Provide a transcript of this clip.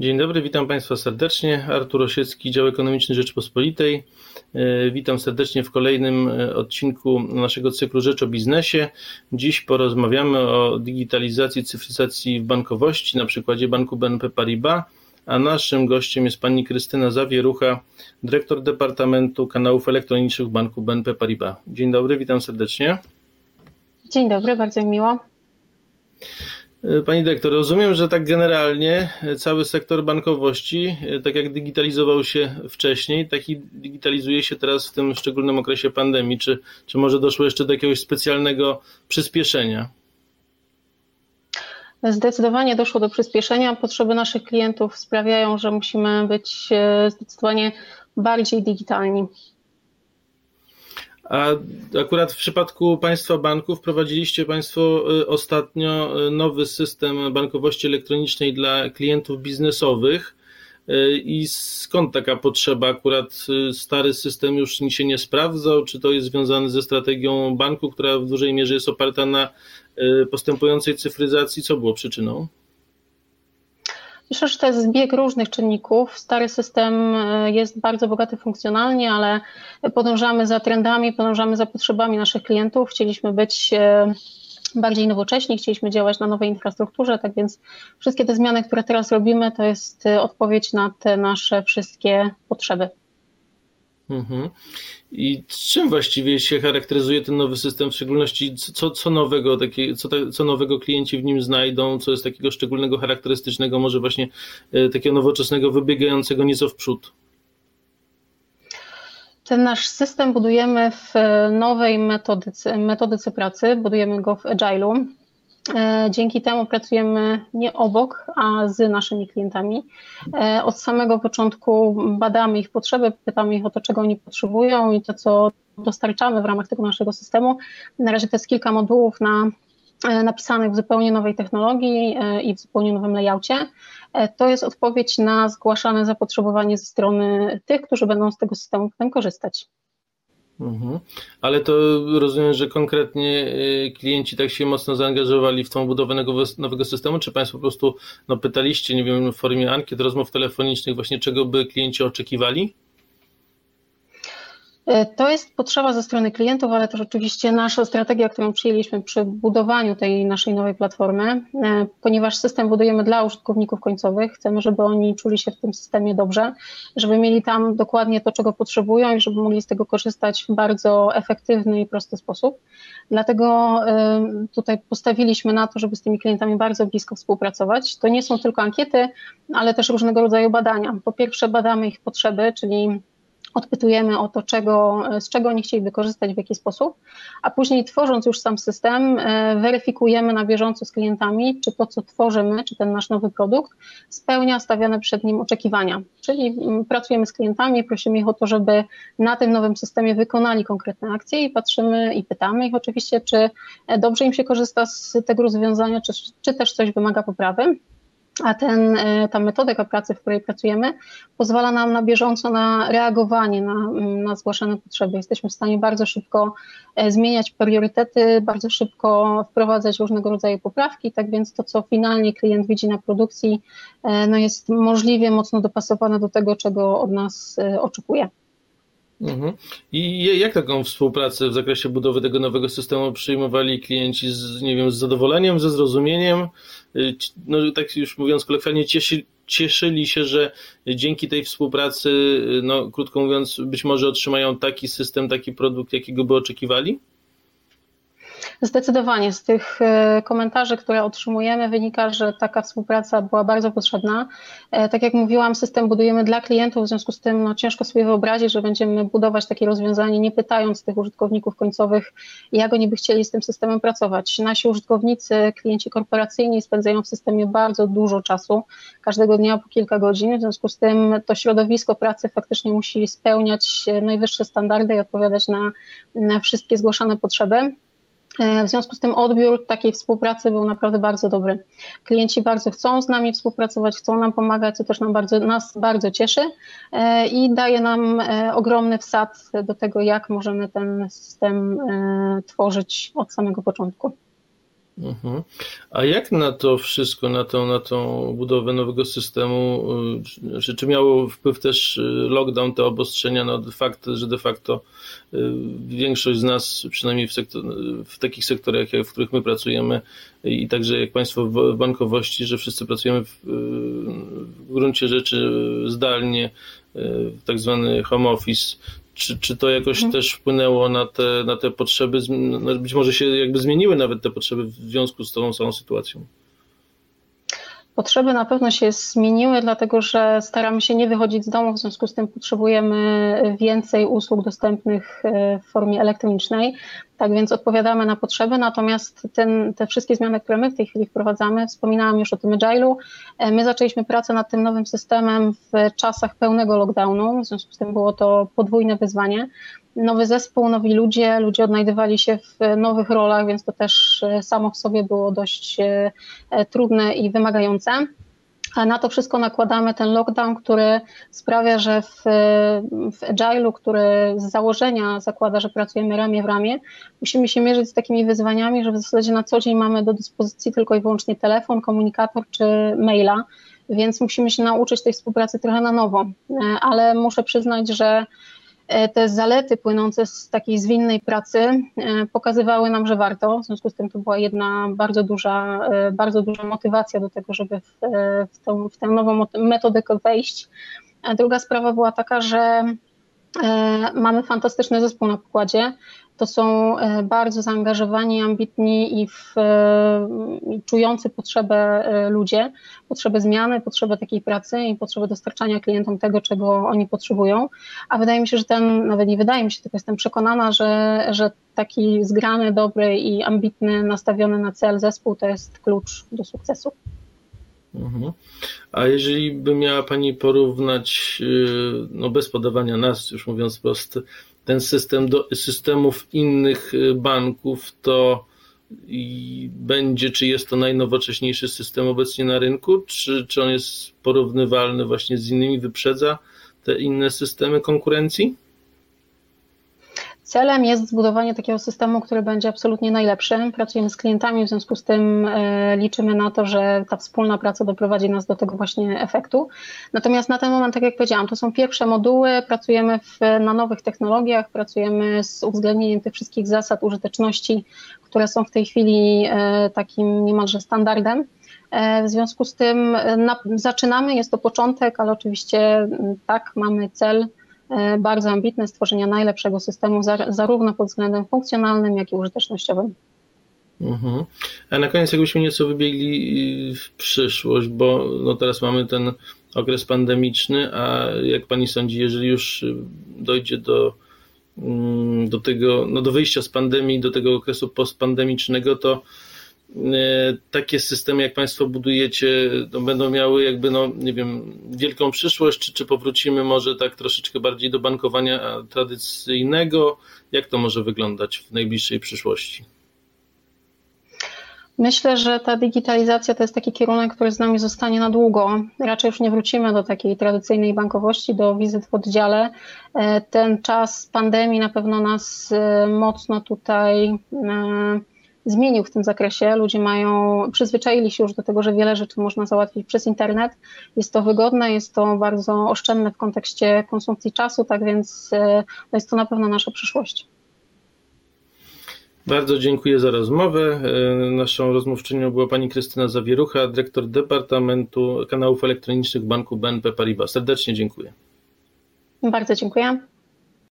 Dzień dobry, witam Państwa serdecznie. Artur Osiecki, Dział Ekonomiczny Rzeczpospolitej. E, witam serdecznie w kolejnym e, odcinku naszego cyklu Rzecz o Biznesie. Dziś porozmawiamy o digitalizacji, cyfryzacji w bankowości na przykładzie banku BNP Paribas, a naszym gościem jest pani Krystyna Zawierucha, dyrektor Departamentu Kanałów Elektronicznych Banku BNP Paribas. Dzień dobry, witam serdecznie. Dzień dobry, bardzo mi miło. E, pani dyrektor, rozumiem, że tak generalnie cały sektor bankowości, e, tak jak digitalizował się wcześniej, tak i digitalizuje się teraz w tym szczególnym okresie pandemii. Czy, czy może doszło jeszcze do jakiegoś specjalnego przyspieszenia? Zdecydowanie doszło do przyspieszenia. Potrzeby naszych klientów sprawiają, że musimy być e, zdecydowanie bardziej digitalni. A akurat w przypadku Państwa banków wprowadziliście Państwo y, ostatnio y, nowy system bankowości elektronicznej dla klientów biznesowych. Y, I skąd taka potrzeba? Akurat stary system już się nie sprawdzał? Czy to jest związane ze strategią banku, która w dużej mierze jest oparta na postępującej cyfryzacji? Co było przyczyną? Myślę, że to jest zbieg różnych czynników. Stary system e, jest bardzo bogaty funkcjonalnie, ale podążamy za trendami, podążamy za potrzebami naszych klientów. Chcieliśmy być e, bardziej nowocześni, chcieliśmy działać na nowej infrastrukturze, tak więc wszystkie te zmiany, które teraz robimy, to jest e, odpowiedź na te nasze wszystkie potrzeby. Mhm. I czym właściwie się charakteryzuje ten nowy system, w szczególności co, co nowego, takie, co, co nowego klienci w nim znajdą, co jest takiego szczególnego, charakterystycznego, może właśnie e, takiego nowoczesnego, wybiegającego nieco w przód? Ten nasz system budujemy w nowej metodyce, metodyce pracy, budujemy go w Agile'u. E, dzięki temu pracujemy nie obok, a z naszymi klientami. E, od samego początku badamy ich potrzeby, pytamy ich o to, czego oni potrzebują i to, co dostarczamy w ramach tego naszego systemu. Na razie to jest kilka modułów na, e, napisanych w zupełnie nowej technologii i w zupełnie nowym layoutie. To jest odpowiedź na zgłaszane zapotrzebowanie ze strony tych, którzy będą z tego systemu potem korzystać. Mhm. Ale to rozumiem, że konkretnie y, klienci tak się mocno zaangażowali w tą budowę nowego, nowego systemu, czy Państwo po prostu no, pytaliście, nie wiem, w formie ankiet, rozmów telefonicznych, właśnie czego by klienci oczekiwali? E, to jest potrzeba ze strony klientów, ale też oczywiście nasza strategia, którą przyjęliśmy przy budowaniu tej naszej nowej platformy, e, ponieważ system budujemy dla użytkowników końcowych, chcemy, żeby oni czuli się w tym systemie dobrze, żeby mieli tam dokładnie to, czego potrzebują i żeby mogli z tego korzystać w bardzo efektywny i prosty sposób. Dlatego e, tutaj postawiliśmy na to, żeby z tymi klientami bardzo blisko współpracować. To nie są tylko ankiety, ale też różnego rodzaju badania. Po pierwsze badamy ich potrzeby, czyli odpytujemy o to, czego, z czego oni chcieliby korzystać, w jaki sposób, a później tworząc już sam system, e, weryfikujemy na bieżąco z klientami, czy to, co tworzymy, czy ten nasz nowy produkt spełnia stawiane przed nim oczekiwania. Czyli mm, pracujemy z klientami, prosimy ich o to, żeby na tym nowym systemie wykonali konkretne akcje i patrzymy i pytamy ich oczywiście, czy dobrze im się korzysta z tego rozwiązania, czy, czy też coś wymaga poprawy. A ten, e, ta metodyka pracy, w której pracujemy, pozwala nam na bieżąco na reagowanie na, na zgłaszane potrzeby. Jesteśmy w stanie bardzo szybko e, zmieniać priorytety, bardzo szybko wprowadzać różnego rodzaju poprawki, tak więc to, co finalnie klient widzi na produkcji, e, no jest możliwie mocno dopasowane do tego, czego od nas oczekuje. Mhm. I jak taką współpracę w zakresie budowy tego nowego systemu przyjmowali klienci z, nie wiem, z zadowoleniem, ze zrozumieniem? Y, no tak już mówiąc kolokwialnie, cieszy, cieszyli się, że dzięki tej współpracy, y, no krótko mówiąc, być może otrzymają taki system, taki produkt, jakiego by oczekiwali? Zdecydowanie z tych e, komentarzy, które otrzymujemy, wynika, że taka współpraca była bardzo potrzebna. E, tak jak mówiłam, system budujemy dla klientów, w związku z tym no, ciężko sobie wyobrazić, że będziemy budować takie rozwiązanie, nie pytając tych użytkowników końcowych, jak oni by chcieli z tym systemem pracować. Nasi użytkownicy, klienci korporacyjni spędzają w systemie bardzo dużo czasu, każdego dnia po kilka godzin, w związku z tym to środowisko pracy faktycznie musi spełniać najwyższe standardy i odpowiadać na, na wszystkie zgłaszane potrzeby. E, w związku z tym odbiór takiej współpracy był naprawdę bardzo dobry. Klienci bardzo chcą z nami współpracować, chcą nam pomagać, co też nam bardzo, nas bardzo cieszy e, i daje nam e, ogromny wsad do tego, jak możemy ten system tworzyć od samego początku. Mhm. A jak na to wszystko, na tą, na tą budowę nowego systemu, y, czy, czy miało wpływ też y, lockdown, te obostrzenia, no facto, że de facto y, większość z nas, przynajmniej w, sektor, w takich sektorach, w których my pracujemy i także jak Państwo w bankowości, że wszyscy pracujemy w, w gruncie rzeczy zdalnie, tak zwany home office, czy, czy to jakoś mhm. też wpłynęło na te, na te potrzeby? No, być może się jakby zmieniły nawet te potrzeby w związku z tą samą sytuacją. Potrzeby na pewno się zmieniły, dlatego że staramy się nie wychodzić z domu, w związku z tym potrzebujemy więcej usług dostępnych e, w formie elektronicznej. Tak więc odpowiadamy na potrzeby, natomiast ten, te wszystkie zmiany, które my w tej chwili wprowadzamy, wspominałam już o tym Agile'u, e, my zaczęliśmy pracę nad tym nowym systemem w czasach pełnego lockdownu, w związku z tym było to podwójne wyzwanie. Nowy zespół, nowi ludzie, ludzie odnajdywali się w nowych rolach, więc to też e, samo w sobie było dość e, trudne i wymagające. A na to wszystko nakładamy ten lockdown, który sprawia, że w, w Agile'u, który z założenia zakłada, że pracujemy ramię w ramię, musimy się mierzyć z takimi wyzwaniami, że w zasadzie na co dzień mamy do dyspozycji tylko i wyłącznie telefon, komunikator czy maila, więc musimy się nauczyć tej współpracy trochę na nowo. E, ale muszę przyznać, że E, te zalety płynące z takiej zwinnej pracy e, pokazywały nam, że warto. W związku z tym to była jedna bardzo duża, e, bardzo duża motywacja do tego, żeby w, w, tą, w tę nową metodykę wejść. A druga sprawa była taka, że mamy fantastyczny zespół na pokładzie. To są e, bardzo zaangażowani, ambitni i, w, e, i czujący potrzebę e, ludzie, potrzebę zmiany, potrzebę takiej pracy i potrzebę dostarczania klientom tego, czego oni potrzebują. A wydaje mi się, że ten, nawet nie wydaje mi się, tylko jestem przekonana, że, że taki zgrany, dobry i ambitny, nastawiony na cel zespół to jest klucz do sukcesu. A jeżeli by miała Pani porównać, no bez podawania nas, już mówiąc prosto, ten system do systemów innych y, banków, to będzie, czy jest to najnowocześniejszy system obecnie na rynku, czy, czy on jest porównywalny właśnie z innymi, wyprzedza te inne systemy konkurencji? Celem jest zbudowanie takiego systemu, który będzie absolutnie najlepszy. Pracujemy z klientami, w związku z tym e, liczymy na to, że ta wspólna praca doprowadzi nas do tego właśnie efektu. Natomiast na ten moment, tak jak powiedziałam, to są pierwsze moduły, pracujemy w, na nowych technologiach, pracujemy z uwzględnieniem tych wszystkich zasad użyteczności, które są w tej chwili e, takim niemalże standardem. E, w związku z tym na, zaczynamy, jest to początek, ale oczywiście tak, mamy cel bardzo ambitne stworzenia najlepszego systemu, zarówno pod względem funkcjonalnym, jak i użytecznościowym. Mhm. A na koniec, jakbyśmy nieco wybiegli w przyszłość, bo no teraz mamy ten okres pandemiczny, a jak pani sądzi, jeżeli już dojdzie do, mm, do tego, no do wyjścia z pandemii, do tego okresu postpandemicznego, to E, takie systemy, jak Państwo budujecie, no będą miały jakby, no nie wiem, wielką przyszłość, czy, czy powrócimy może tak troszeczkę bardziej do bankowania tradycyjnego? Jak to może wyglądać w najbliższej przyszłości? Myślę, że ta digitalizacja to jest taki kierunek, który z nami zostanie na długo. Raczej już nie wrócimy do takiej tradycyjnej bankowości, do wizyt w oddziale. E, ten czas pandemii na pewno nas e, mocno tutaj zmienił w tym zakresie. Ludzie mają, przyzwyczaili się już do tego, że wiele rzeczy można załatwić przez internet. Jest to wygodne, jest to bardzo oszczędne w kontekście konsumpcji czasu, tak więc e, no jest to na pewno nasza przyszłość. Bardzo dziękuję za rozmowę. E, naszą rozmówczynią była pani Krystyna Zawierucha, dyrektor Departamentu Kanałów Elektronicznych Banku BNP Paribas. Serdecznie dziękuję. Bardzo dziękuję.